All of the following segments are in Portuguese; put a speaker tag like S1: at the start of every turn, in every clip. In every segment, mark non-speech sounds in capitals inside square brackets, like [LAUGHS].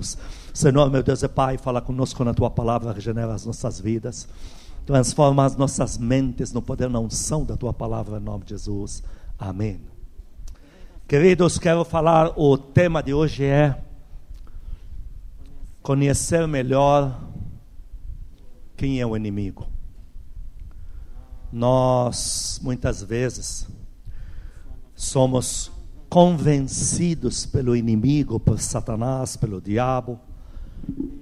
S1: Jesus. Senhor, meu Deus e Pai, fala conosco na tua palavra, regenera as nossas vidas, transforma as nossas mentes no poder, na unção da tua palavra, em nome de Jesus. Amém. Queridos, quero falar, o tema de hoje é conhecer melhor quem é o inimigo. Nós, muitas vezes, somos convencidos pelo inimigo, por Satanás, pelo diabo,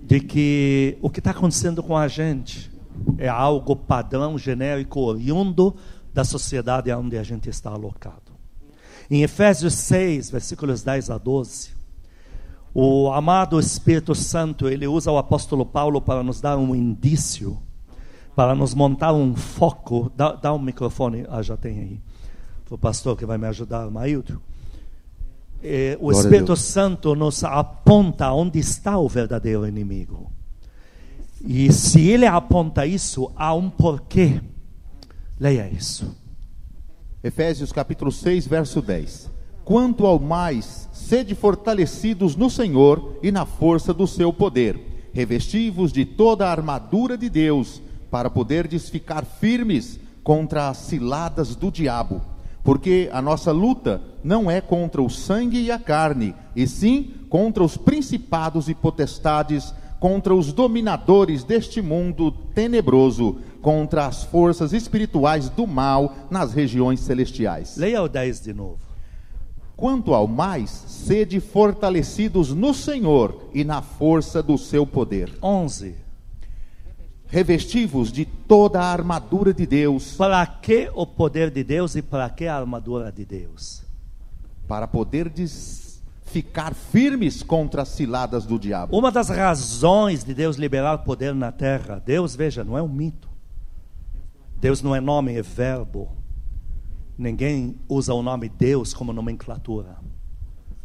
S1: de que o que está acontecendo com a gente é algo padrão, genérico, oriundo da sociedade onde a gente está alocado. Em Efésios 6, versículos 10 a 12, o amado Espírito Santo, ele usa o apóstolo Paulo para nos dar um indício, para nos montar um foco. Dá, dá um microfone, ah, já tem aí, o pastor que vai me ajudar, Maildo. É, o Glória Espírito Santo nos aponta onde está o verdadeiro inimigo. E se ele aponta isso, há um porquê. Leia isso.
S2: Efésios capítulo 6, verso 10. Quanto ao mais, sede fortalecidos no Senhor e na força do seu poder, revestivos de toda a armadura de Deus, para poderdes ficar firmes contra as ciladas do diabo. Porque a nossa luta não é contra o sangue e a carne, e sim contra os principados e potestades, contra os dominadores deste mundo tenebroso, contra as forças espirituais do mal nas regiões celestiais.
S1: Leia o 10 de novo.
S2: Quanto ao mais, sede fortalecidos no Senhor e na força do seu poder.
S1: 11.
S2: Revestivos de toda a armadura de Deus.
S1: Para que o poder de Deus e para que a armadura de Deus?
S2: Para poder ficar firmes contra as ciladas do diabo.
S1: Uma das razões de Deus liberar poder na terra, Deus, veja, não é um mito. Deus não é nome, é verbo. Ninguém usa o nome Deus como nomenclatura.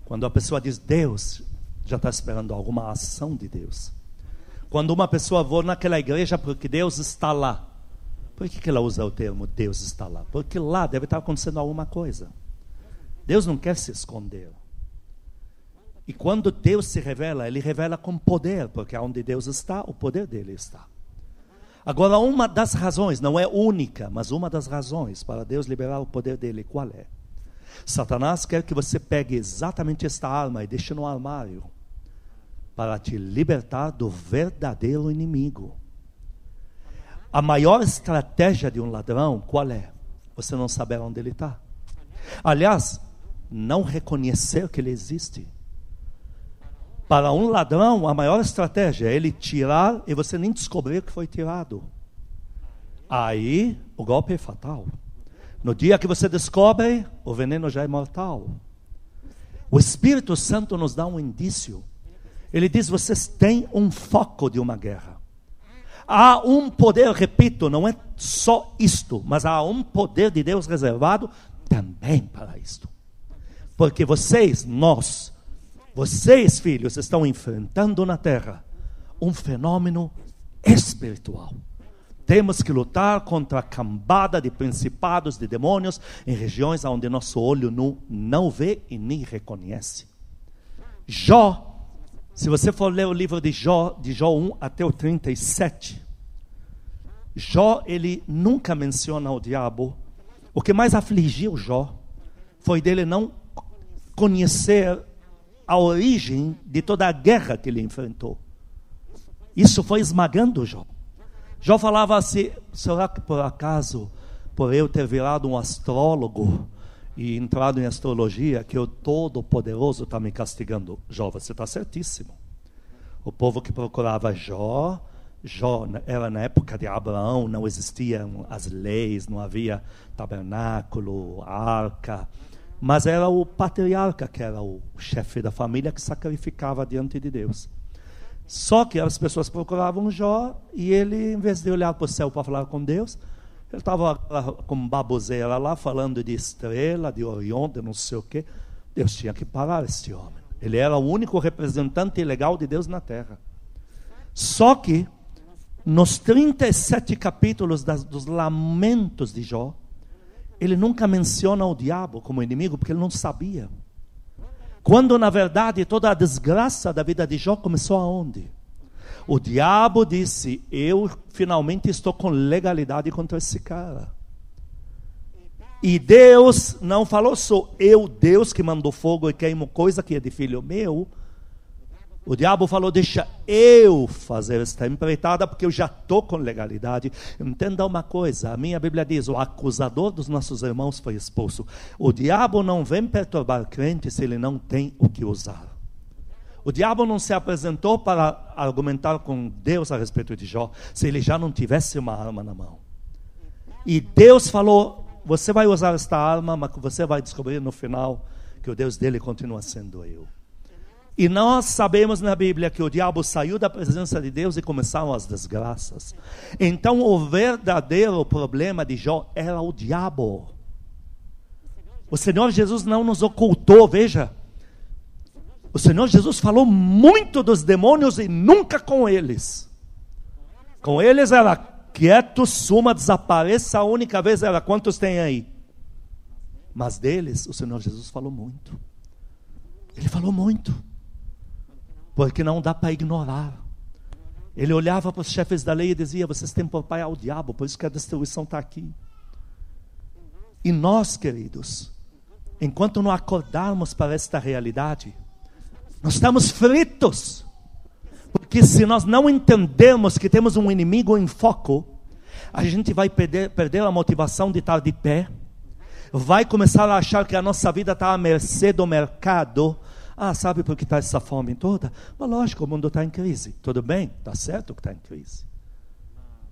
S1: Quando a pessoa diz Deus, já está esperando alguma ação de Deus. Quando uma pessoa vou naquela igreja porque Deus está lá, por que, que ela usa o termo Deus está lá? Porque lá deve estar acontecendo alguma coisa. Deus não quer se esconder. E quando Deus se revela, Ele revela com poder, porque onde Deus está, o poder dele está. Agora, uma das razões, não é única, mas uma das razões para Deus liberar o poder dele, qual é? Satanás quer que você pegue exatamente esta arma e deixe no armário, para te libertar do verdadeiro inimigo. A maior estratégia de um ladrão, qual é? Você não saber onde ele está. Aliás, não reconhecer que ele existe. Para um ladrão, a maior estratégia é ele tirar e você nem descobrir que foi tirado. Aí o golpe é fatal. No dia que você descobre, o veneno já é mortal. O Espírito Santo nos dá um indício. Ele diz: vocês têm um foco de uma guerra. Há um poder, repito, não é só isto, mas há um poder de Deus reservado também para isto. Porque vocês, nós, vocês, filhos, estão enfrentando na terra um fenômeno espiritual. Temos que lutar contra a cambada de principados, de demônios, em regiões onde nosso olho nu não vê e nem reconhece. Jó, se você for ler o livro de Jó, de Jó 1 até o 37, Jó, ele nunca menciona o diabo. O que mais afligiu Jó foi dele não conhecer a origem de toda a guerra que ele enfrentou. Isso foi esmagando Jó. Jó falava assim: será que por acaso, por eu ter virado um astrólogo e entrado em astrologia, que o Todo-Poderoso está me castigando? Jó, você está certíssimo. O povo que procurava Jó, Jó era na época de Abraão, não existiam as leis, não havia tabernáculo, arca mas era o patriarca que era o chefe da família que sacrificava diante de Deus. Só que as pessoas procuravam Jó e ele, em vez de olhar para o céu para falar com Deus, ele estava com baboseira lá, falando de estrela, de Orion, de não sei o quê. Deus tinha que parar este homem. Ele era o único representante legal de Deus na terra. Só que, nos 37 capítulos das, dos lamentos de Jó, ele nunca menciona o diabo como inimigo porque ele não sabia. Quando na verdade toda a desgraça da vida de Jó começou aonde? O diabo disse: Eu finalmente estou com legalidade contra esse cara. E Deus não falou, sou eu, Deus, que mandou fogo e queimo coisa que é de filho meu. O diabo falou, deixa eu fazer esta empreitada, porque eu já estou com legalidade. Entenda uma coisa: a minha Bíblia diz: o acusador dos nossos irmãos foi expulso. O diabo não vem perturbar crente se ele não tem o que usar. O diabo não se apresentou para argumentar com Deus a respeito de Jó, se ele já não tivesse uma arma na mão. E Deus falou: você vai usar esta arma, mas você vai descobrir no final que o Deus dele continua sendo eu. E nós sabemos na Bíblia que o diabo saiu da presença de Deus e começaram as desgraças. Então o verdadeiro problema de Jó era o diabo. O Senhor Jesus não nos ocultou, veja. O Senhor Jesus falou muito dos demônios e nunca com eles. Com eles era quieto, suma, desapareça. A única vez era quantos tem aí? Mas deles, o Senhor Jesus falou muito. Ele falou muito. Porque não dá para ignorar. Ele olhava para os chefes da lei e dizia: Vocês têm por pai ao diabo, por isso que a destruição está aqui. E nós, queridos, enquanto não acordarmos para esta realidade, nós estamos fritos. Porque se nós não entendemos que temos um inimigo em foco, a gente vai perder, perder a motivação de estar de pé, vai começar a achar que a nossa vida está à mercê do mercado. Ah, sabe por que está essa fome toda? Mas lógico, o mundo está em crise. Tudo bem, está certo que está em crise.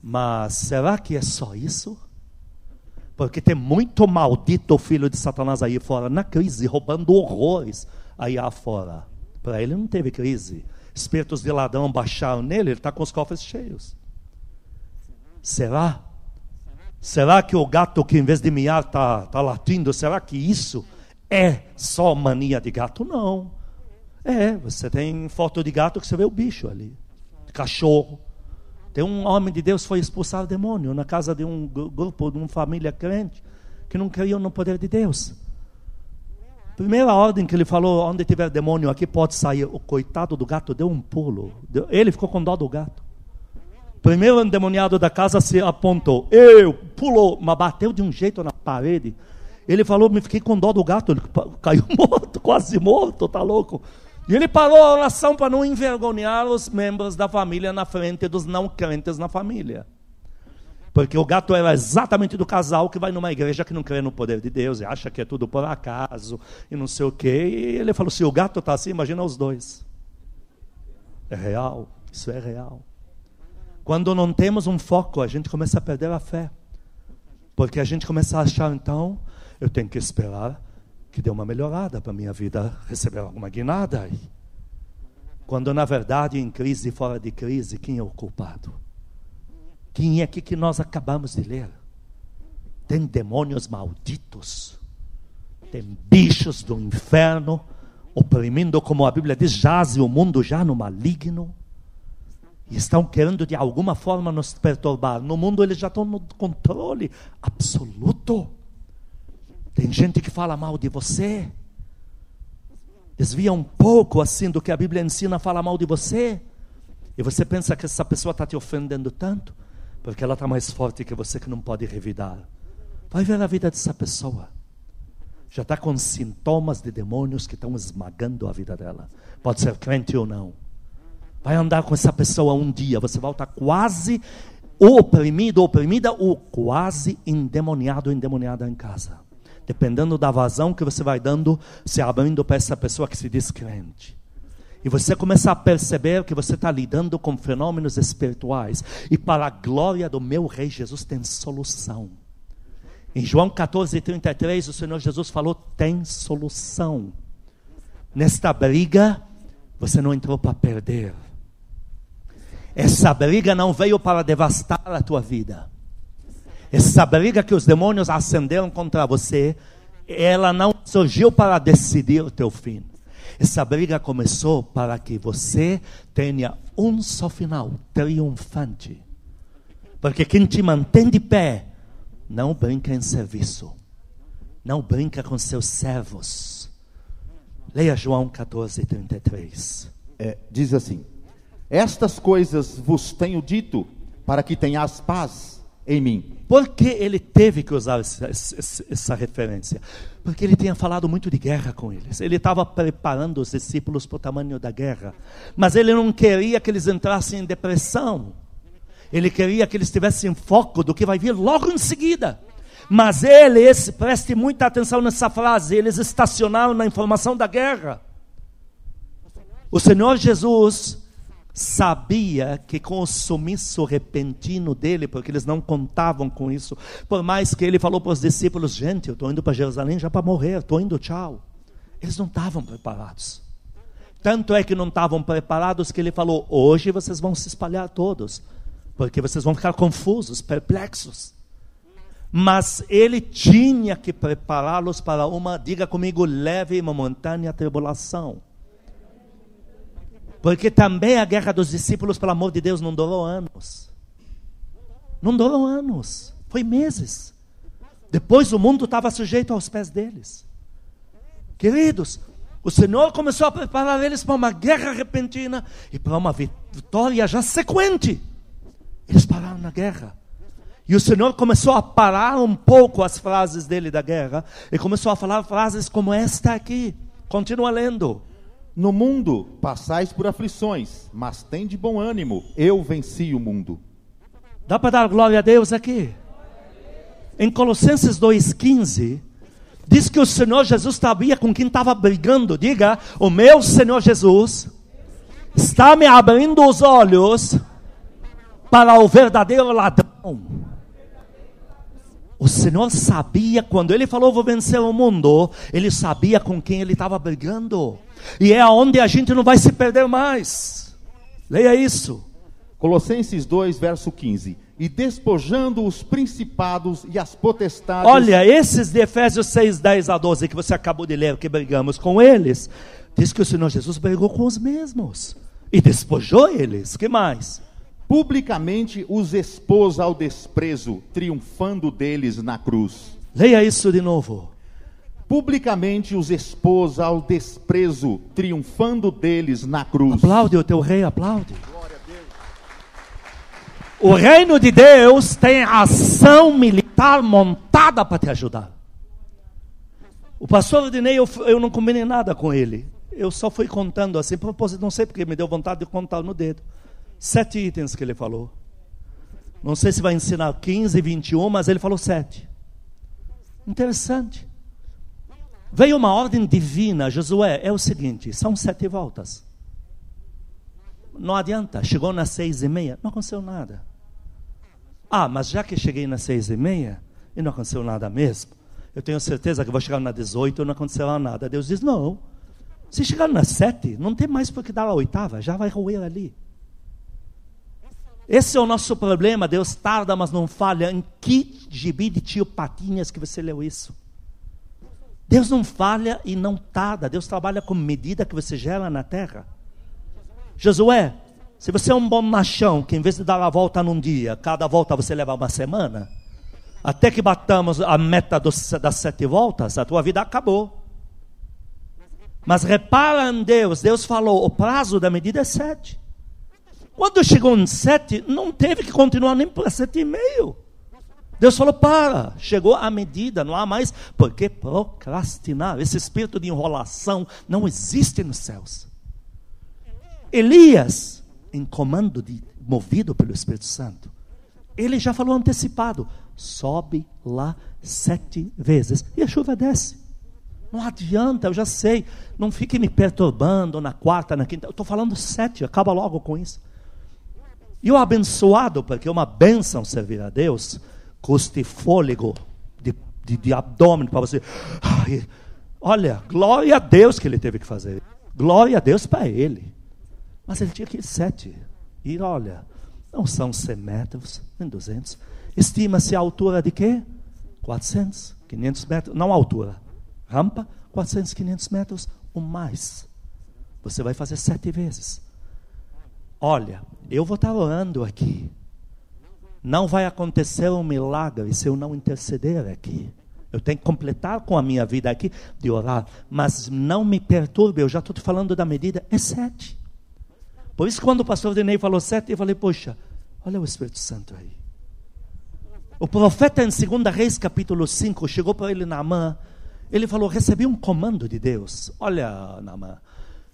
S1: Mas será que é só isso? Porque tem muito maldito filho de Satanás aí fora, na crise, roubando horrores aí afora. Para ele não teve crise espíritos de ladrão baixaram nele, ele está com os cofres cheios. Será? Será que o gato que em vez de miar está tá latindo, será que isso é só mania de gato? Não. É, você tem foto de gato que você vê o bicho ali. Cachorro. Tem um homem de Deus que foi expulsar o demônio na casa de um grupo, de uma família crente, que não criam no poder de Deus. Primeira ordem que ele falou, onde tiver demônio aqui pode sair. O coitado do gato deu um pulo. Ele ficou com dó do gato. Primeiro endemoniado da casa se apontou. Eu, pulou, mas bateu de um jeito na parede. Ele falou, me fiquei com dó do gato. Ele [LAUGHS] caiu morto, quase morto, tá louco. E ele parou a oração para não envergonhar os membros da família na frente dos não crentes na família. Porque o gato era exatamente do casal que vai numa igreja que não crê no poder de Deus e acha que é tudo por acaso e não sei o quê. E ele falou: se o gato está assim, imagina os dois. É real, isso é real. Quando não temos um foco, a gente começa a perder a fé. Porque a gente começa a achar, então, eu tenho que esperar que dê uma melhorada para a minha vida receber alguma guinada. Quando, na verdade, em crise fora de crise, quem é o culpado? Quem é aqui que nós acabamos de ler? Tem demônios malditos, tem bichos do inferno, oprimindo, como a Bíblia diz, jaz o mundo já no maligno. E estão querendo de alguma forma nos perturbar. No mundo eles já estão no controle absoluto. Tem gente que fala mal de você. Desvia um pouco assim do que a Bíblia ensina, fala mal de você. E você pensa que essa pessoa está te ofendendo tanto porque ela está mais forte que você que não pode revidar. Vai ver a vida dessa pessoa. Já está com sintomas de demônios que estão esmagando a vida dela. Pode ser crente ou não. Vai andar com essa pessoa um dia, você volta quase oprimido, oprimida ou quase endemoniado, endemoniada em casa. Dependendo da vazão que você vai dando, se abrindo para essa pessoa que se diz crente. E você começa a perceber que você está lidando com fenômenos espirituais. E para a glória do meu Rei Jesus tem solução. Em João 14, 33, o Senhor Jesus falou: tem solução. Nesta briga, você não entrou para perder. Essa briga não veio para devastar a tua vida. Essa briga que os demônios acenderam contra você, ela não surgiu para decidir o teu fim. Essa briga começou para que você tenha um só final, triunfante. Porque quem te mantém de pé não brinca em serviço, não brinca com seus servos, Leia João 14, 33.
S2: É, diz assim: Estas coisas vos tenho dito, para que tenhas paz em mim.
S1: Por que ele teve que usar essa, essa, referência? Porque ele tinha falado muito de guerra com eles. Ele estava preparando os discípulos para o tamanho da guerra. Mas ele não queria que eles entrassem em depressão. Ele queria que eles tivessem foco do que vai vir logo em seguida. Mas eles, preste muita atenção nessa frase, eles estacionaram na informação da guerra. O Senhor Jesus sabia que com o sumiço repentino dele, porque eles não contavam com isso, por mais que ele falou para os discípulos: gente, eu estou indo para Jerusalém já para morrer, estou indo, tchau. Eles não estavam preparados. Tanto é que não estavam preparados que ele falou: hoje vocês vão se espalhar todos, porque vocês vão ficar confusos, perplexos. Mas ele tinha que prepará-los para uma, diga comigo, leve e momentânea tribulação. Porque também a guerra dos discípulos, pelo amor de Deus, não durou anos. Não durou anos, foi meses. Depois o mundo estava sujeito aos pés deles. Queridos, o Senhor começou a preparar eles para uma guerra repentina e para uma vitória já sequente. Eles pararam na guerra. E o Senhor começou a parar um pouco as frases dele da guerra e começou a falar frases como esta aqui. Continua lendo.
S2: No mundo passais por aflições, mas tem de bom ânimo, eu venci o mundo.
S1: Dá para dar glória a Deus aqui? Em Colossenses 2,15, diz que o Senhor Jesus sabia com quem estava brigando. Diga, o meu Senhor Jesus está me abrindo os olhos para o verdadeiro ladrão. O Senhor sabia, quando Ele falou, vou vencer o mundo, Ele sabia com quem Ele estava brigando. E é onde a gente não vai se perder mais. Leia isso.
S2: Colossenses 2, verso 15. E despojando os principados e as potestades.
S1: Olha, esses de Efésios 6, 10 a 12 que você acabou de ler, que brigamos com eles, diz que o Senhor Jesus brigou com os mesmos. E despojou eles. que mais?
S2: publicamente os expôs ao desprezo, triunfando deles na cruz.
S1: Leia isso de novo.
S2: Publicamente os expôs ao desprezo, triunfando deles na cruz.
S1: Aplaude o teu rei, aplaude. O reino de Deus tem ação militar montada para te ajudar. O pastor Odinei, eu, eu não combinei nada com ele. Eu só fui contando assim, propósito, não sei porque me deu vontade de contar no dedo. Sete itens que ele falou. Não sei se vai ensinar 15, 21, mas ele falou sete. Interessante. Veio uma ordem divina, Josué, é o seguinte: são sete voltas. Não adianta, chegou nas seis e meia, não aconteceu nada. Ah, mas já que cheguei nas seis e meia e não aconteceu nada mesmo, eu tenho certeza que vou chegar na 18 e não acontecerá nada. Deus diz: não. Se chegar nas sete, não tem mais por que dar a oitava, já vai roer ali. Esse é o nosso problema. Deus tarda, mas não falha. Em que gibi de tio Patinhas que você leu isso? Deus não falha e não tarda. Deus trabalha com medida que você gera na terra. Josué, se você é um bom machão, que em vez de dar a volta num dia, cada volta você leva uma semana, até que batamos a meta dos, das sete voltas, a tua vida acabou. Mas repara em Deus, Deus falou, o prazo da medida é sete. Quando chegou em sete, não teve que continuar nem para sete e meio. Deus falou: para, chegou a medida, não há mais por que procrastinar. Esse espírito de enrolação não existe nos céus. Elias, em comando, de, movido pelo Espírito Santo, ele já falou antecipado: sobe lá sete vezes e a chuva desce. Não adianta, eu já sei. Não fique me perturbando na quarta, na quinta. Eu estou falando sete, acaba logo com isso. E o abençoado, porque uma bênção servir a Deus, custe fôlego de, de, de abdômen para você. Ai, olha, glória a Deus que ele teve que fazer. Glória a Deus para ele. Mas ele tinha que ir sete. E olha, não são 100 metros, nem 200. Estima-se a altura de quê? 400, 500 metros. Não a altura. Rampa, 400, 500 metros ou mais. Você vai fazer sete vezes. Olha, eu vou estar orando aqui. Não vai acontecer um milagre se eu não interceder aqui. Eu tenho que completar com a minha vida aqui de orar. Mas não me perturbe, eu já estou falando da medida, é sete. Por isso, quando o pastor Denei falou sete, eu falei, poxa, olha o Espírito Santo aí. O profeta em 2 Reis, capítulo 5, chegou para ele na mão, ele falou, recebi um comando de Deus. Olha, Namã,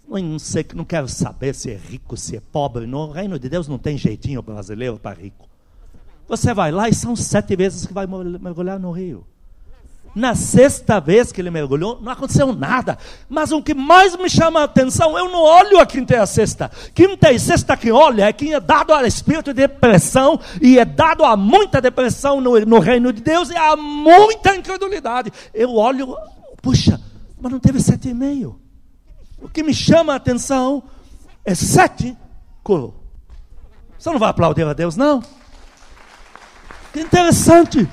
S1: não sei, não quero saber se é rico, se é pobre. No reino de Deus não tem jeitinho brasileiro para rico. Você vai lá e são sete vezes que vai mergulhar no rio. Na sexta vez que ele mergulhou, não aconteceu nada. Mas o que mais me chama a atenção, eu não olho a quinta e a sexta. Quinta e sexta que olha é quem é dado ao espírito de depressão e é dado a muita depressão no, no reino de Deus e a muita incredulidade. Eu olho, puxa, mas não teve sete e meio. O que me chama a atenção é sete curou. Você não vai aplaudir a Deus, não? Que interessante.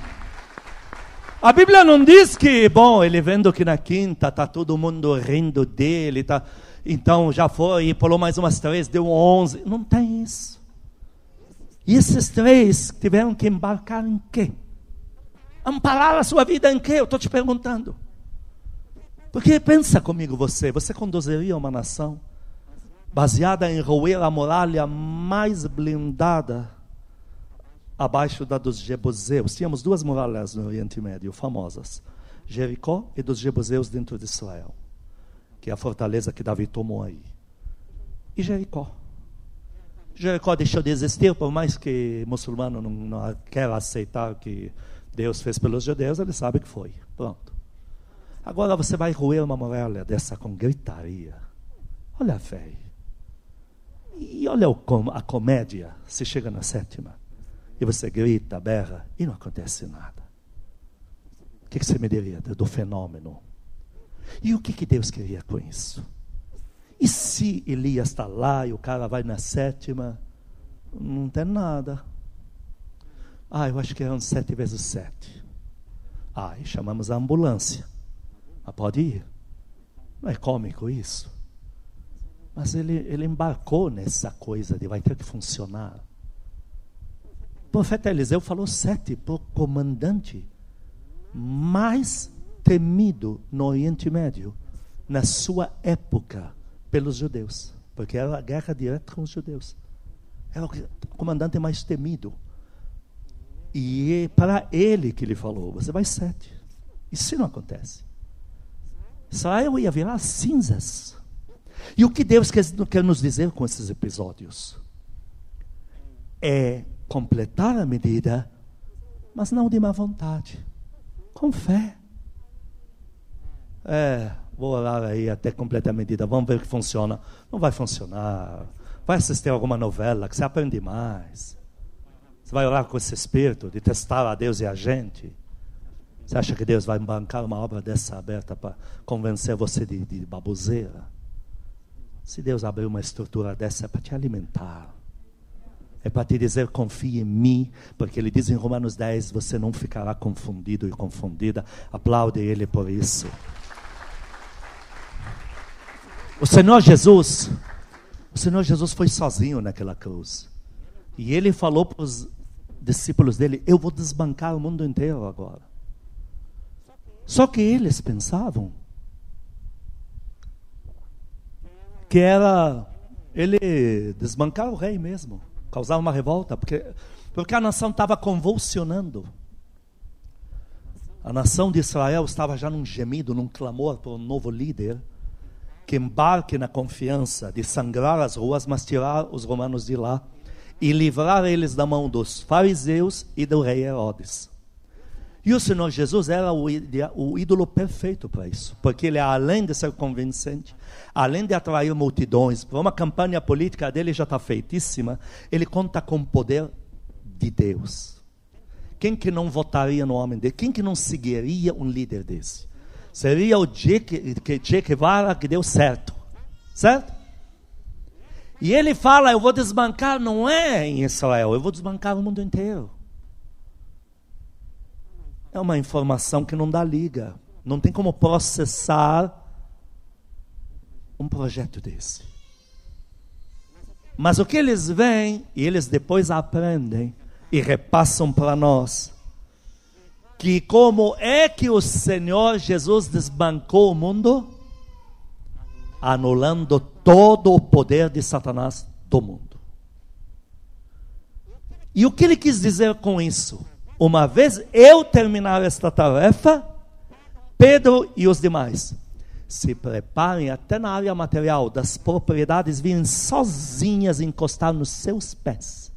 S1: A Bíblia não diz que, bom, ele vendo que na quinta está todo mundo rindo dele, tá, então já foi e pulou mais umas três, deu onze. Não tem isso. E esses três tiveram que embarcar em quê? Amparar a sua vida em quê? Eu estou te perguntando. Porque pensa comigo você, você conduziria uma nação baseada em roer a muralha mais blindada abaixo da dos Jebuseus. Tínhamos duas muralhas no Oriente Médio, famosas: Jericó e dos Jebuseus dentro de Israel, que é a fortaleza que Davi tomou aí. E Jericó. Jericó deixou de existir, por mais que muçulmano não, não quer aceitar o que Deus fez pelos judeus, ele sabe que foi. Pronto. Agora você vai roer uma muralha dessa com gritaria. Olha a fé. E olha a comédia, se chega na sétima e você grita, berra, e não acontece nada. O que, você me diria do fenômeno? E o que, que Deus queria com isso? E se Elias está lá e o cara vai na sétima, não tem nada. Ah, eu acho que eram sete vezes sete. Ah, e chamamos a ambulância. Mas pode ir. Não é cômico isso. Mas ele, ele embarcou nessa coisa de vai ter que funcionar profeta Eliseu falou sete para o comandante mais temido no Oriente Médio, na sua época, pelos judeus, porque era a guerra direta com os judeus. Era o comandante mais temido. E é para ele que ele falou: você vai sete. Isso não acontece. Israel ia virar cinzas. E o que Deus quer, quer nos dizer com esses episódios? É completar a medida, mas não de má vontade, com fé. É, vou orar aí até completar a medida, vamos ver que funciona. Não vai funcionar. Vai assistir alguma novela que você aprende mais. Você vai orar com esse espírito de testar a Deus e a gente. Você acha que Deus vai bancar uma obra dessa aberta para convencer você de, de baboseira? Se Deus abrir uma estrutura dessa é para te alimentar é para te dizer: confie em mim, porque ele diz em Romanos 10: você não ficará confundido e confundida. Aplaude ele por isso. O Senhor Jesus, o Senhor Jesus foi sozinho naquela cruz. E ele falou para os discípulos dele: Eu vou desbancar o mundo inteiro agora. Só que eles pensavam que era ele desbancar o rei mesmo causar uma revolta, porque, porque a nação estava convulsionando. A nação de Israel estava já num gemido, num clamor por um novo líder que embarque na confiança de sangrar as ruas, mas tirar os romanos de lá e livrar eles da mão dos fariseus e do rei Herodes. E o Senhor Jesus era o ídolo perfeito para isso, porque ele, além de ser convincente, além de atrair multidões, uma campanha política dele já está feitíssima, ele conta com o poder de Deus. Quem que não votaria no homem dele? Quem que não seguiria um líder desse? Seria o Che Guevara que deu certo, certo? E ele fala: Eu vou desbancar, não é em Israel, eu vou desbancar o mundo inteiro é uma informação que não dá liga. Não tem como processar um projeto desse. Mas o que eles veem, e eles depois aprendem e repassam para nós, que como é que o Senhor Jesus desbancou o mundo? Anulando todo o poder de Satanás do mundo. E o que ele quis dizer com isso? Uma vez eu terminar esta tarefa, Pedro e os demais se preparem até na área material das propriedades virem sozinhas encostar nos seus pés.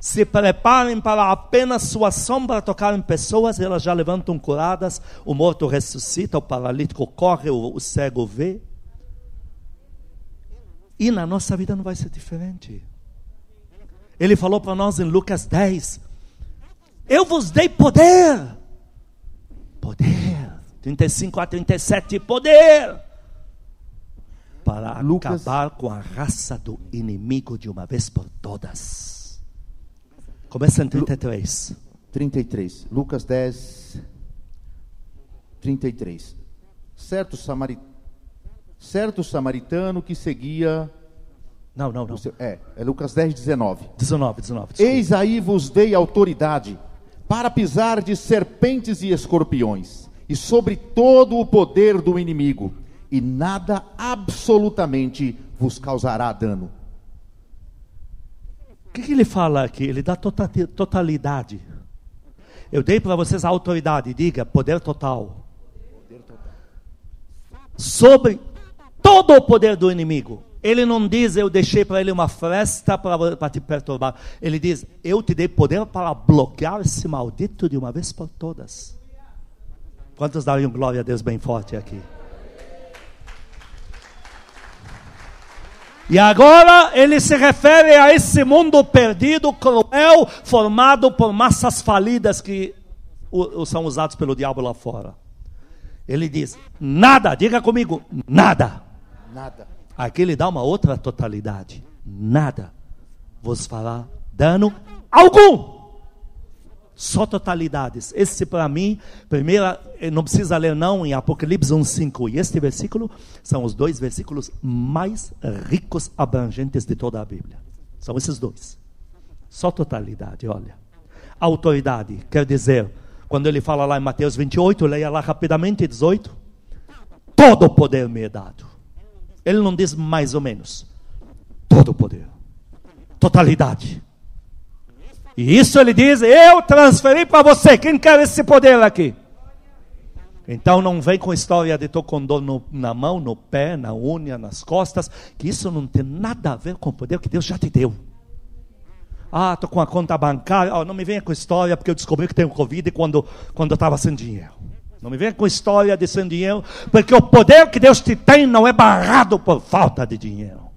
S1: Se preparem para apenas sua sombra tocar em pessoas, elas já levantam curadas, o morto ressuscita, o paralítico corre, o, o cego vê. E na nossa vida não vai ser diferente. Ele falou para nós em Lucas 10: Eu vos dei poder. Poder. 35 a 37, poder. Para
S2: Lucas-
S1: acabar com a raça do inimigo de uma vez por todas. Começa em 33.
S2: 33. Lucas 10, 33. Certo, samari... certo samaritano que seguia.
S1: Não, não, não.
S2: seu- É, é Lucas 10, 19.
S1: 19, 19. desculpa.
S2: Eis aí vos dei autoridade para pisar de serpentes e escorpiões, e sobre todo o poder do inimigo, e nada absolutamente vos causará dano.
S1: O que, que ele fala aqui? Ele dá tota- totalidade. Eu dei para vocês a autoridade, diga, poder total. Sobre todo o poder do inimigo. Ele não diz, eu deixei para ele uma fresta para te perturbar. Ele diz, eu te dei poder para bloquear esse maldito de uma vez por todas. Quantos dariam glória a Deus bem forte aqui? E agora ele se refere a esse mundo perdido, cruel, formado por massas falidas que são usados pelo diabo lá fora. Ele diz: nada, diga comigo, nada.
S2: Nada.
S1: Aqui ele dá uma outra totalidade: nada vos fará dano algum. Só totalidades. Esse para mim, primeira, eh, não precisa ler não em Apocalipse 1:5 e este versículo são os dois versículos mais ricos, abrangentes de toda a Bíblia. São esses dois. Só totalidade, olha. Autoridade, quer dizer, quando ele fala lá em Mateus 28, leia lá rapidamente 18. Todo o poder me é dado. Ele não diz mais ou menos. Todo o poder. Totalidade. E isso ele diz: Eu transferi para você. Quem quer esse poder aqui? Então não vem com história de estou com dor no- na mão, no pé, na unha, nas costas, que isso não tem nada a ver com o poder que Deus já te deu. Ah, estou com a conta bancária. Oh, não me venha com história porque eu descobri que tenho Covid quando, quando eu estava sem dinheiro. Não me venha com história de sem dinheiro, porque o poder que Deus te tem não é barrado por falta de dinheiro.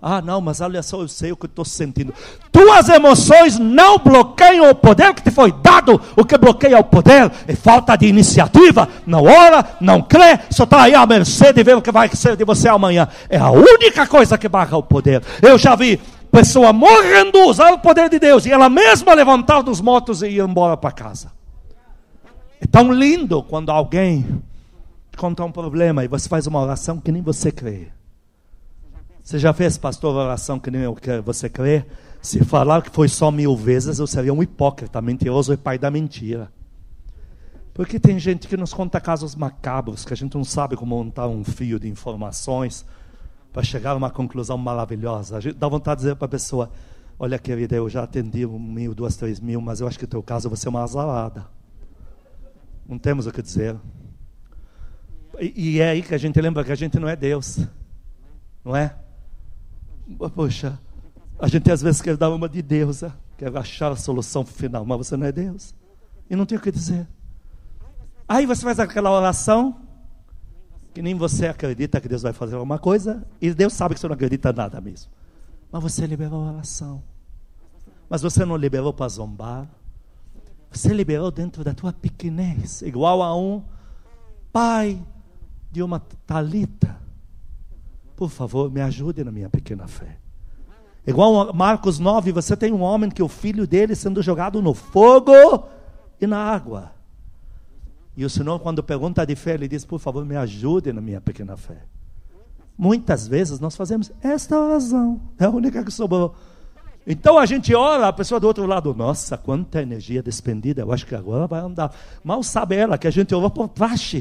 S1: Ah, não, mas olha só, eu sei o que estou sentindo. Tuas emoções não bloqueiam o poder que te foi dado. O que bloqueia o poder é falta de iniciativa. Não ora, não crê, só está aí à mercê de ver o que vai ser de você amanhã. É a única coisa que barra o poder. Eu já vi pessoa morrendo usar o poder de Deus e ela mesma levantar dos mortos e ir embora para casa. É tão lindo quando alguém te conta um problema e você faz uma oração que nem você crê. Você já fez, pastor, oração que nem eu que você crê? Se falar que foi só mil vezes, eu seria um hipócrita, mentiroso e pai da mentira. Porque tem gente que nos conta casos macabros, que a gente não sabe como montar um fio de informações para chegar a uma conclusão maravilhosa. A gente dá vontade de dizer para a pessoa: Olha, querida, eu já atendi um mil, duas, três mil, mas eu acho que no teu caso você é uma azarada. Não temos o que dizer. E, e é aí que a gente lembra que a gente não é Deus. Não é? Poxa, a gente às vezes quer dar uma de Deus, quer achar a solução final, mas você não é Deus. E não tem o que dizer. Aí você faz aquela oração, que nem você acredita que Deus vai fazer alguma coisa, e Deus sabe que você não acredita nada mesmo. Mas você liberou a oração. Mas você não liberou para zombar. Você liberou dentro da tua pequenez, igual a um pai de uma talita. Por favor, me ajude na minha pequena fé. Igual a Marcos 9, você tem um homem que o filho dele sendo jogado no fogo e na água. E o Senhor, quando pergunta de fé, ele diz: Por favor, me ajude na minha pequena fé. Muitas vezes nós fazemos esta oração, é a única que sobrou. Então a gente ora, a pessoa do outro lado, nossa, quanta energia despendida, eu acho que agora vai andar. Mal sabe ela que a gente ora por trás,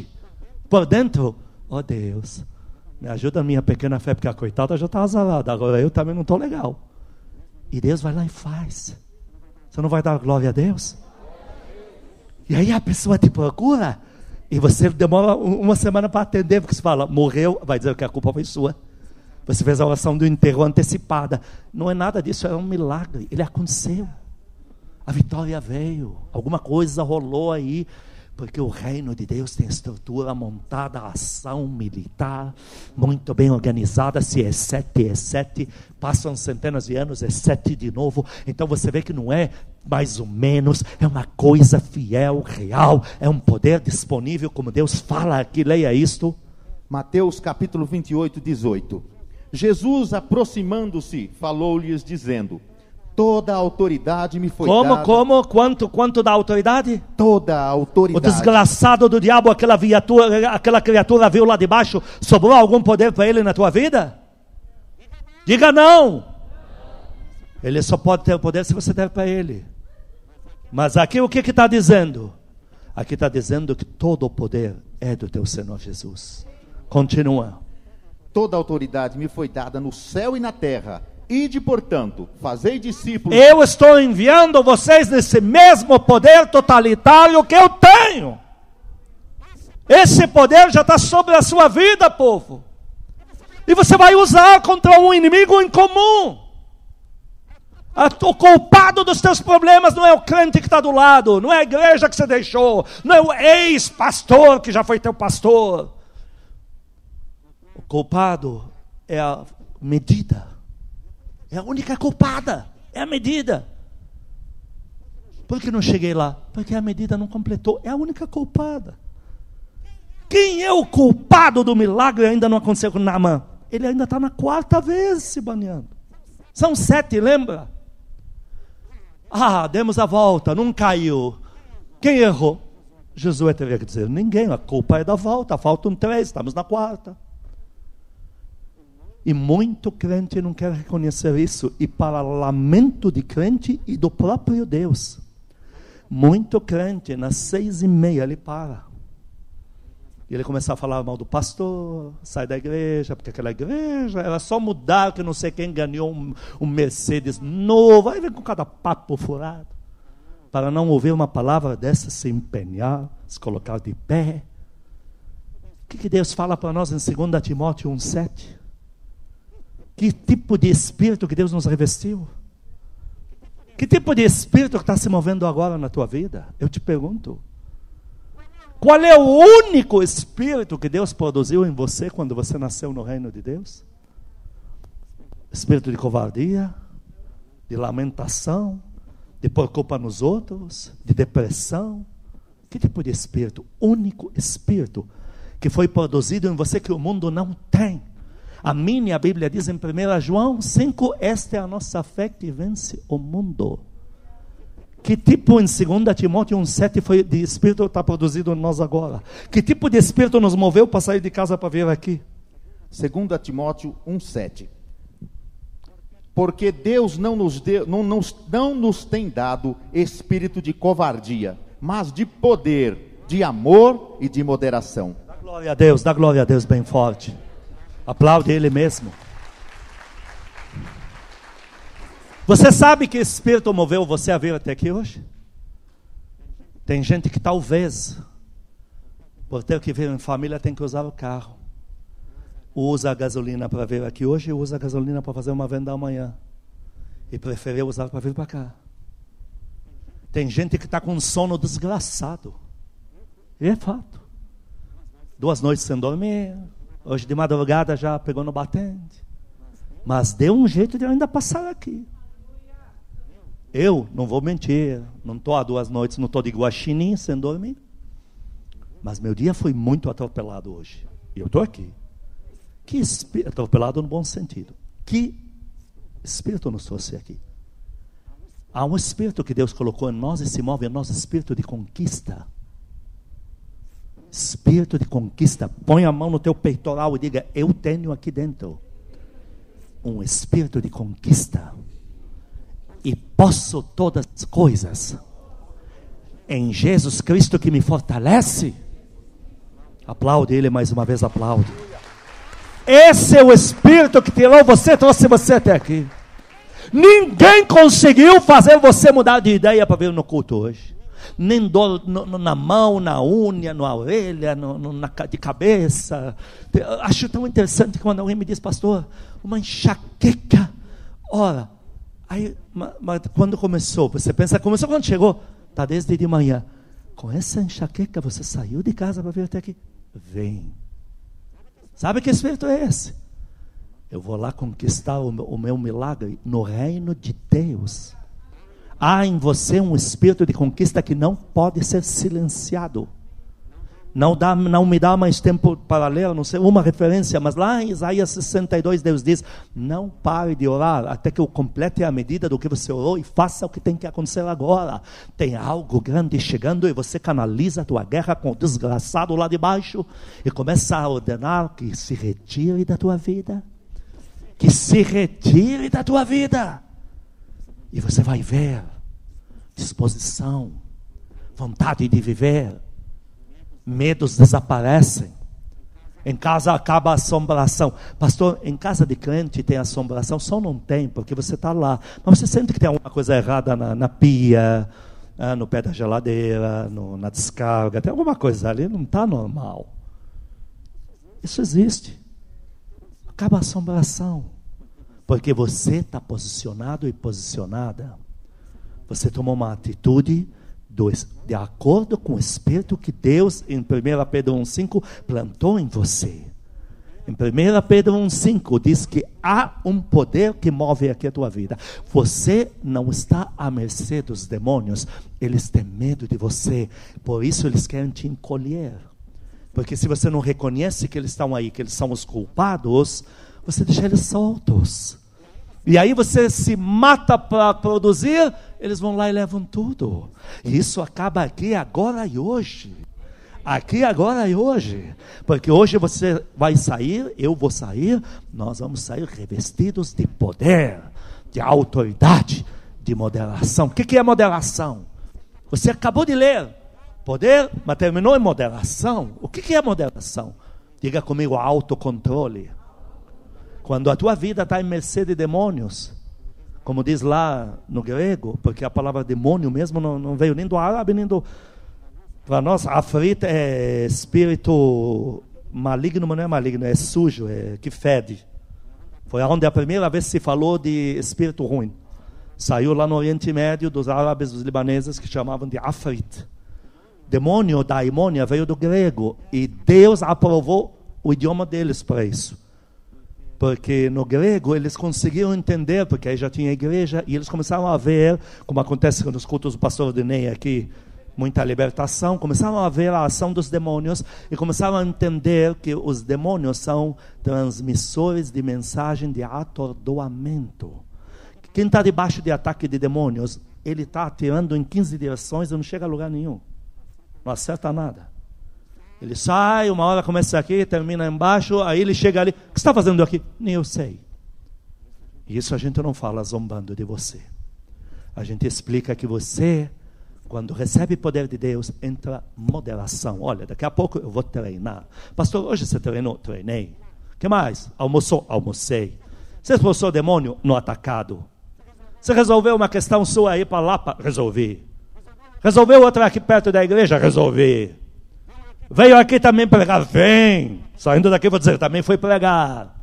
S1: por dentro. Oh Deus, me ajuda a minha pequena fé, porque a coitada já está azarada, agora eu também não estou legal. E Deus vai lá e faz. Você não vai dar glória a Deus? E aí a pessoa te procura e você demora uma semana para atender, porque você fala, morreu, vai dizer que a culpa foi sua. Você fez a oração do enterro antecipada. Não é nada disso, é um milagre. Ele aconteceu. A vitória veio. Alguma coisa rolou aí. Porque o reino de Deus tem estrutura montada, ação militar, muito bem organizada. Se é sete, é sete. Passam centenas de anos, é sete de novo. Então você vê que não é mais ou menos, é uma coisa fiel, real, é um poder disponível, como Deus fala aqui. Leia isto.
S2: Mateus capítulo 28, 18. Jesus, aproximando-se, falou-lhes, dizendo: Toda a autoridade me foi
S1: como,
S2: dada.
S1: Como, Quanto, quanto da autoridade?
S2: Toda a autoridade.
S1: O desgraçado do diabo, aquela, viatura, aquela criatura viu lá debaixo, sobrou algum poder para ele na tua vida? Diga não. Ele só pode ter o poder se você der para ele. Mas aqui o que está dizendo? Aqui está dizendo que todo o poder é do teu Senhor Jesus. Continua.
S2: Toda autoridade me foi dada no céu e na terra. Ide, portanto, fazei discípulos.
S1: Eu estou enviando vocês nesse mesmo poder totalitário que eu tenho. Esse poder já está sobre a sua vida, povo. E você vai usar contra um inimigo em comum. O culpado dos teus problemas não é o crente que está do lado, não é a igreja que você deixou, não é o ex-pastor que já foi teu pastor. Culpado é a medida é a única culpada. É a medida. Por que não cheguei lá? Porque a medida não completou. É a única culpada. Quem é o culpado do milagre ainda não aconteceu com Naamã? Ele ainda está na quarta vez se baneando. São sete, lembra? Ah, demos a volta, não caiu. Quem errou? Josué teria que dizer: ninguém, a culpa é da volta, faltam três, estamos na quarta. E muito crente não quer reconhecer isso, e para lamento de crente e do próprio Deus. Muito crente, nas seis e meia, ele para. E ele começa a falar mal do pastor, sai da igreja, porque aquela igreja era só mudar que não sei quem ganhou um, um Mercedes novo. Aí vem com cada papo furado. Para não ouvir uma palavra dessa, se empenhar, se colocar de pé. O que, que Deus fala para nós em 2 Timóteo 1,7? Que tipo de espírito que Deus nos revestiu? Que tipo de espírito está se movendo agora na tua vida? Eu te pergunto. Qual é o único espírito que Deus produziu em você quando você nasceu no reino de Deus? Espírito de covardia, de lamentação, de pôr culpa nos outros, de depressão. Que tipo de espírito? Único espírito que foi produzido em você que o mundo não tem. A minha Bíblia diz em 1 João 5: Esta é a nossa fé que vence o mundo. Que tipo em 2 Timóteo 1,7 foi de espírito está produzido em nós agora? Que tipo de espírito nos moveu para sair de casa para vir aqui?
S2: 2 Timóteo 1,7 Porque Deus não nos, deu, não, não, não nos tem dado espírito de covardia, mas de poder, de amor e de moderação.
S1: Dá glória a Deus, dá glória a Deus bem forte. Aplaude ele mesmo. Você sabe que Espírito moveu você a vir até aqui hoje? Tem gente que talvez, por ter que vir em família, tem que usar o carro. Usa a gasolina para vir aqui hoje e usa a gasolina para fazer uma venda amanhã. E preferiu usar para vir para cá. Tem gente que está com sono desgraçado. E é fato. Duas noites sem dormir, Hoje de madrugada já pegou no batente. Mas deu um jeito de eu ainda passar aqui. Eu não vou mentir, não estou há duas noites, não estou de guaxinim sem dormir. Mas meu dia foi muito atropelado hoje. E eu estou aqui. Que espírito, atropelado no bom sentido. Que espírito nos trouxe aqui? Há um espírito que Deus colocou em nós e se move em nós, espírito de conquista. Espírito de conquista. Põe a mão no teu peitoral e diga: Eu tenho aqui dentro um espírito de conquista. posso todas as coisas em Jesus Cristo que me fortalece. Aplaude Ele mais uma vez, aplaude. Esse é o Espírito que tirou você, trouxe você até aqui. Ninguém conseguiu fazer você mudar de ideia para vir no culto hoje. Nem dor no, no, na mão, na unha, na orelha, no, na, de cabeça. Acho tão interessante quando alguém me diz, pastor, uma enxaqueca. Ora, aí, mas, mas quando começou? Você pensa, começou quando chegou? Está desde de manhã. Com essa enxaqueca, você saiu de casa para vir até aqui? Vem. Sabe que espírito é esse? Eu vou lá conquistar o meu, o meu milagre no reino de Deus. Há em você um espírito de conquista que não pode ser silenciado. Não, dá, não me dá mais tempo para ler, não sei, uma referência, mas lá em Isaías 62, Deus diz: Não pare de orar até que eu complete a medida do que você orou e faça o que tem que acontecer agora. Tem algo grande chegando e você canaliza a tua guerra com o desgraçado lá de baixo e começa a ordenar que se retire da tua vida. Que se retire da tua vida. E você vai ver disposição, vontade de viver medos desaparecem. Em casa acaba a assombração. Pastor, em casa de crente tem assombração? Só não tem, porque você está lá. Mas você sente que tem alguma coisa errada na, na pia, ah, no pé da geladeira, no, na descarga. Tem alguma coisa ali, não está normal. Isso existe. Acaba a assombração. Porque você está posicionado e posicionada. Você tomou uma atitude do, de acordo com o Espírito que Deus, em 1 Pedro 1,5, plantou em você. Em 1 Pedro 1,5 diz que há um poder que move aqui a tua vida. Você não está à mercê dos demônios, eles têm medo de você, por isso eles querem te encolher. Porque se você não reconhece que eles estão aí, que eles são os culpados, você deixa eles soltos. E aí você se mata para produzir, eles vão lá e levam tudo. E isso acaba aqui, agora e hoje. Aqui, agora e hoje. Porque hoje você vai sair, eu vou sair, nós vamos sair revestidos de poder, de autoridade, de moderação. O que, que é moderação? Você acabou de ler. Poder, mas terminou em moderação. O que, que é moderação? Diga comigo, autocontrole. Quando a tua vida está em mercê de demônios, como diz lá no grego, porque a palavra demônio mesmo não, não veio nem do árabe, nem do. Para nós, afrita é espírito maligno, mas não é maligno, é sujo, é que fede. Foi onde a primeira vez se falou de espírito ruim. Saiu lá no Oriente Médio dos árabes, dos libaneses, que chamavam de afrit. Demônio, daimônia, veio do grego. E Deus aprovou o idioma deles para isso. Porque no grego eles conseguiram entender, porque aí já tinha igreja, e eles começaram a ver, como acontece nos cultos do pastor Denei aqui, muita libertação, começaram a ver a ação dos demônios e começaram a entender que os demônios são transmissores de mensagem de atordoamento. Quem está debaixo de ataque de demônios, ele está atirando em 15 direções e não chega a lugar nenhum. Não acerta nada. Ele sai, uma hora começa aqui, termina embaixo, aí ele chega ali. O que você está fazendo aqui? Nem eu sei. E isso a gente não fala zombando de você. A gente explica que você, quando recebe poder de Deus, entra moderação. Olha, daqui a pouco eu vou treinar. Pastor, hoje você treinou? Treinei. O que mais? Almoçou? Almocei. Você expulsou o demônio? No atacado. Você resolveu uma questão sua aí para lá? Resolvi. Resolveu outra aqui perto da igreja? Resolvi. Veio aqui também pregar? Vem. Saindo daqui, vou dizer, também foi pregar.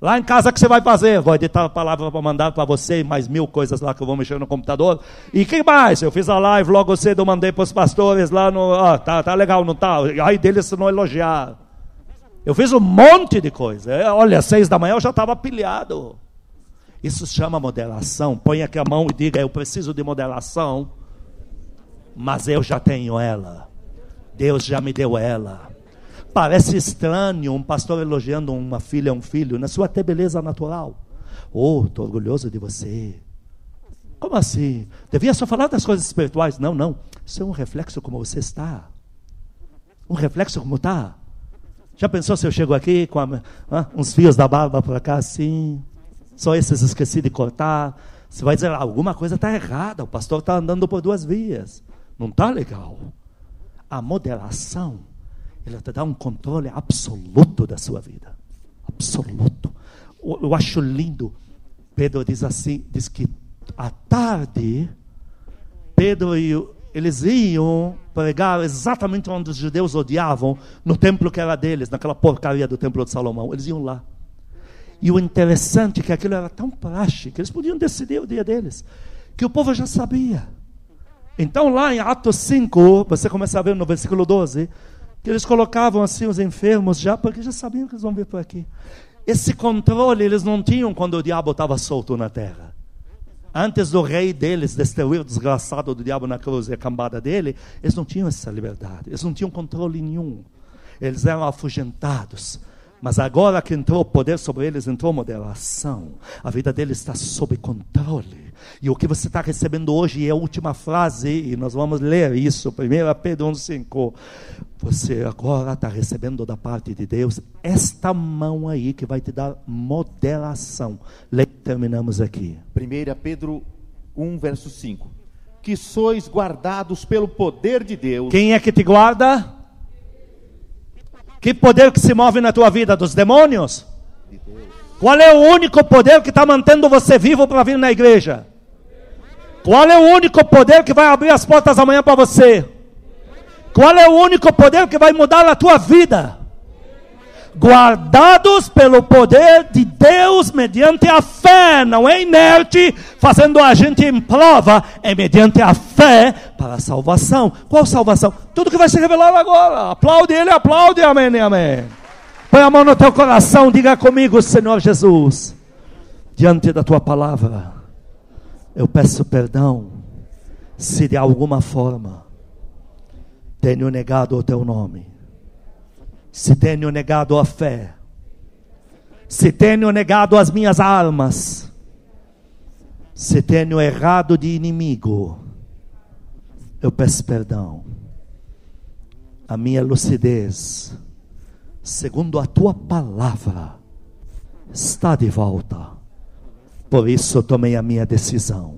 S1: Lá em casa, o que você vai fazer? Vou editar a palavra para mandar para você e mais mil coisas lá que eu vou mexer no computador. E que mais? Eu fiz a live logo cedo, mandei para os pastores lá no. Tá, tá legal, não tá? Aí deles não elogiar. Eu fiz um monte de coisa. É, olha, seis da manhã eu já estava pilhado. Isso chama moderação. Põe aqui a mão e diga: Eu preciso de moderação, mas eu já tenho ela. Deus já me deu ela. Parece estranho um pastor elogiando uma filha, um filho, na sua até beleza natural. Oh, estou orgulhoso de você. Como assim? Devia só falar das coisas espirituais? Não, não. Isso é um reflexo como você está. Um reflexo como está. Já pensou se eu chego aqui com a, ah, uns fios da barba para cá assim? Só esses esqueci de cortar. Você vai dizer, alguma coisa está errada, o pastor está andando por duas vias. Não está legal. A moderação, ela te dá um controle absoluto da sua vida. Absoluto. Eu, eu acho lindo. Pedro diz assim, diz que à tarde, Pedro e eles iam pregar exatamente onde os judeus odiavam, no templo que era deles, naquela porcaria do templo de Salomão. Eles iam lá. E o interessante é que aquilo era tão prático, que eles podiam decidir o dia deles, que o povo já sabia. Então, lá em Atos 5, você começa a ver no versículo 12, que eles colocavam assim os enfermos já, porque já sabiam que eles vão vir por aqui. Esse controle eles não tinham quando o diabo estava solto na terra. Antes do rei deles destruir o desgraçado do diabo na cruz e a cambada dele, eles não tinham essa liberdade, eles não tinham controle nenhum. Eles eram afugentados. Mas agora que entrou poder sobre eles, entrou moderação. A vida deles está sob controle. E o que você está recebendo hoje é a última frase, e nós vamos ler isso, 1 Pedro 1,5. Você agora está recebendo da parte de Deus esta mão aí que vai te dar moderação. Le terminamos aqui.
S2: 1 Pedro 1, verso 5. Que sois guardados pelo poder de Deus.
S1: Quem é que te guarda? Que poder que se move na tua vida? Dos demônios? Qual é o único poder que está mantendo você vivo para vir na igreja? Qual é o único poder que vai abrir as portas amanhã para você? Qual é o único poder que vai mudar a tua vida? guardados pelo poder de Deus mediante a fé, não é inerte, fazendo a gente em prova, é mediante a fé para a salvação. Qual salvação? Tudo que vai ser revelado agora. Aplaude ele, aplaude, amém, amém. Põe a mão no teu coração, diga comigo, Senhor Jesus, diante da tua palavra, eu peço perdão se de alguma forma tenho negado o teu nome se tenho negado a fé, se tenho negado as minhas armas, se tenho errado de inimigo, eu peço perdão. A minha lucidez, segundo a tua palavra, está de volta. Por isso eu tomei a minha decisão.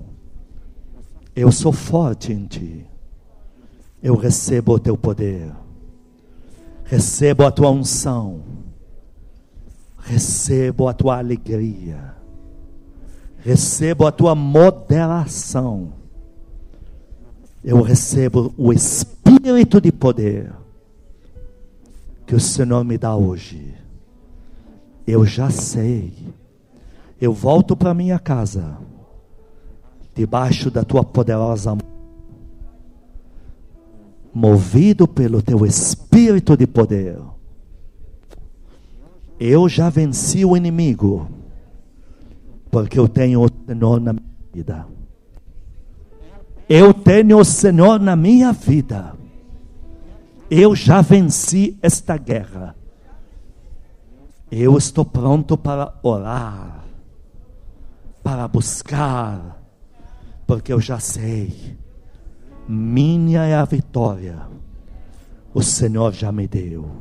S1: Eu sou forte em ti. Eu recebo o teu poder Recebo a tua unção. Recebo a tua alegria. Recebo a tua moderação. Eu recebo o espírito de poder que o Senhor me dá hoje. Eu já sei. Eu volto para minha casa debaixo da tua poderosa mão movido pelo teu espírito de poder. Eu já venci o inimigo, porque eu tenho o Senhor na minha vida. Eu tenho o Senhor na minha vida. Eu já venci esta guerra. Eu estou pronto para orar, para buscar, porque eu já sei minha é a vitória. O Senhor já me deu.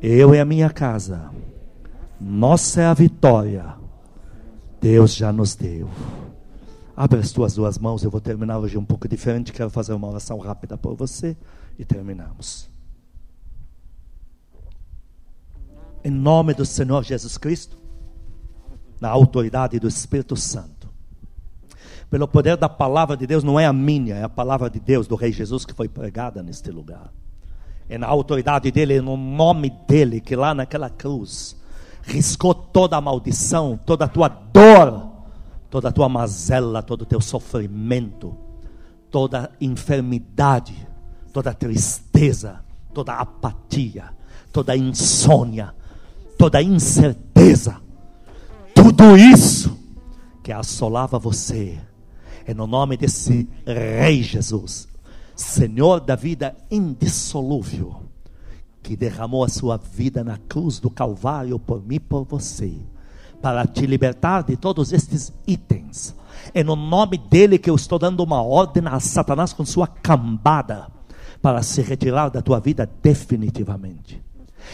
S1: Eu e a minha casa. Nossa é a vitória. Deus já nos deu. Abre as tuas duas mãos, eu vou terminar hoje um pouco diferente. Quero fazer uma oração rápida por você e terminamos. Em nome do Senhor Jesus Cristo, na autoridade do Espírito Santo pelo poder da palavra de Deus, não é a minha, é a palavra de Deus, do Rei Jesus, que foi pregada neste lugar. É na autoridade dele, no nome dele, que lá naquela cruz, riscou toda a maldição, toda a tua dor, toda a tua mazela, todo o teu sofrimento, toda a enfermidade, toda a tristeza, toda a apatia, toda a insônia, toda a incerteza, tudo isso que assolava você é no nome desse Rei Jesus, Senhor da vida indissolúvel, que derramou a sua vida na cruz do Calvário por mim e por você, para te libertar de todos estes itens. É no nome dele que eu estou dando uma ordem a Satanás com sua cambada, para se retirar da tua vida definitivamente.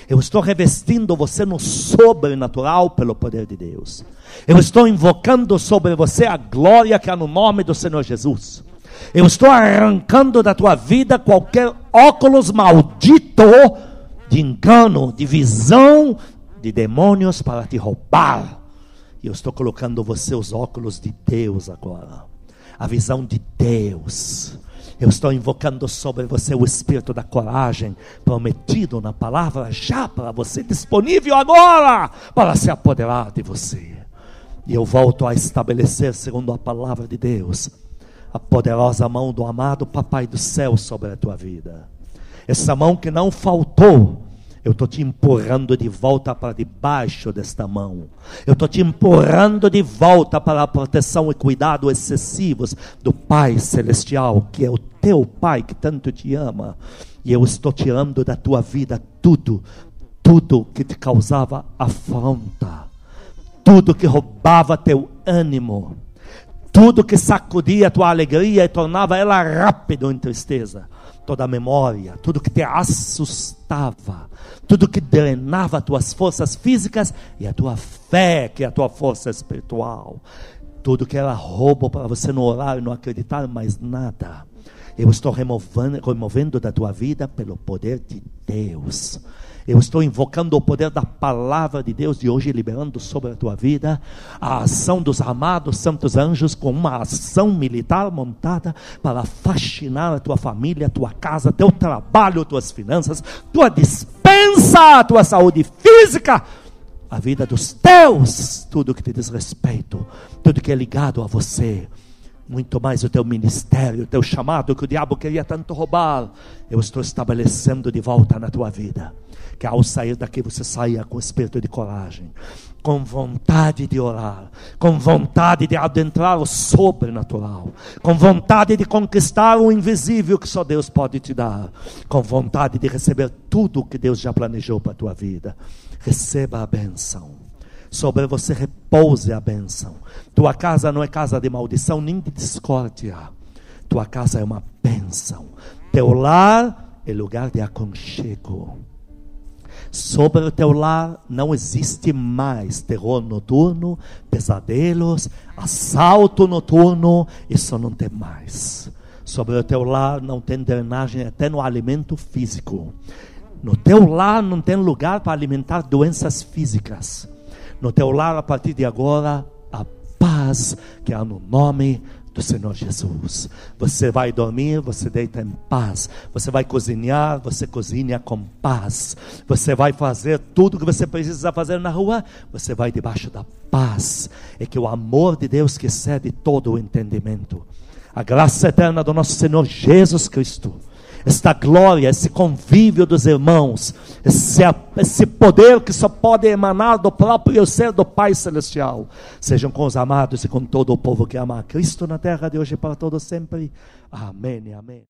S1: Eu estou revestindo você no sobrenatural pelo poder de Deus. Eu estou invocando sobre você a glória que há no nome do Senhor Jesus. Eu estou arrancando da tua vida qualquer óculos maldito de engano, de visão de demônios para te roubar. E eu estou colocando você os óculos de Deus agora. A visão de Deus. Eu estou invocando sobre você o espírito da coragem, prometido na palavra já para você, disponível agora para se apoderar de você. E eu volto a estabelecer, segundo a palavra de Deus, a poderosa mão do amado Papai do céu sobre a tua vida. Essa mão que não faltou eu estou te empurrando de volta para debaixo desta mão. Eu estou te empurrando de volta para a proteção e cuidado excessivos do Pai Celestial, que é o teu Pai que tanto te ama. E eu estou tirando da tua vida tudo, tudo que te causava afronta, tudo que roubava teu ânimo, tudo que sacudia tua alegria e tornava ela rápido em tristeza toda a memória, tudo que te assustava, tudo que drenava tuas forças físicas e a tua fé, que é a tua força espiritual. Tudo que era roubo para você não orar e não acreditar mais nada. Eu estou removendo, removendo da tua vida pelo poder de Deus. Eu estou invocando o poder da palavra de Deus de hoje, liberando sobre a tua vida a ação dos amados santos anjos com uma ação militar montada para fascinar a tua família, a tua casa, teu trabalho, tuas finanças, tua dispensa, tua saúde física a vida dos teus, tudo que te diz respeito, tudo que é ligado a você, muito mais o teu ministério, o teu chamado que o diabo queria tanto roubar, eu estou estabelecendo de volta na tua vida. Que ao sair daqui você saia com espírito de coragem, com vontade de orar, com vontade de adentrar o sobrenatural, com vontade de conquistar o invisível que só Deus pode te dar, com vontade de receber tudo que Deus já planejou para a tua vida. Receba a benção. Sobre você repouse a benção. Tua casa não é casa de maldição nem de discórdia. Tua casa é uma bênção. Teu lar é lugar de aconchego. Sobre o teu lar não existe mais terror noturno, pesadelos, assalto noturno, isso não tem mais. Sobre o teu lar não tem drenagem até no alimento físico. No teu lar não tem lugar para alimentar doenças físicas. No teu lar, a partir de agora, a paz que há no nome do Senhor Jesus. Você vai dormir, você deita em paz. Você vai cozinhar, você cozinha com paz. Você vai fazer tudo que você precisa fazer na rua, você vai debaixo da paz. É que o amor de Deus que excede todo o entendimento. A graça eterna do nosso Senhor Jesus Cristo esta glória, esse convívio dos irmãos, esse, esse poder que só pode emanar do próprio ser do Pai Celestial, sejam com os amados e com todo o povo que ama a Cristo na terra de hoje para todos sempre. Amém e amém.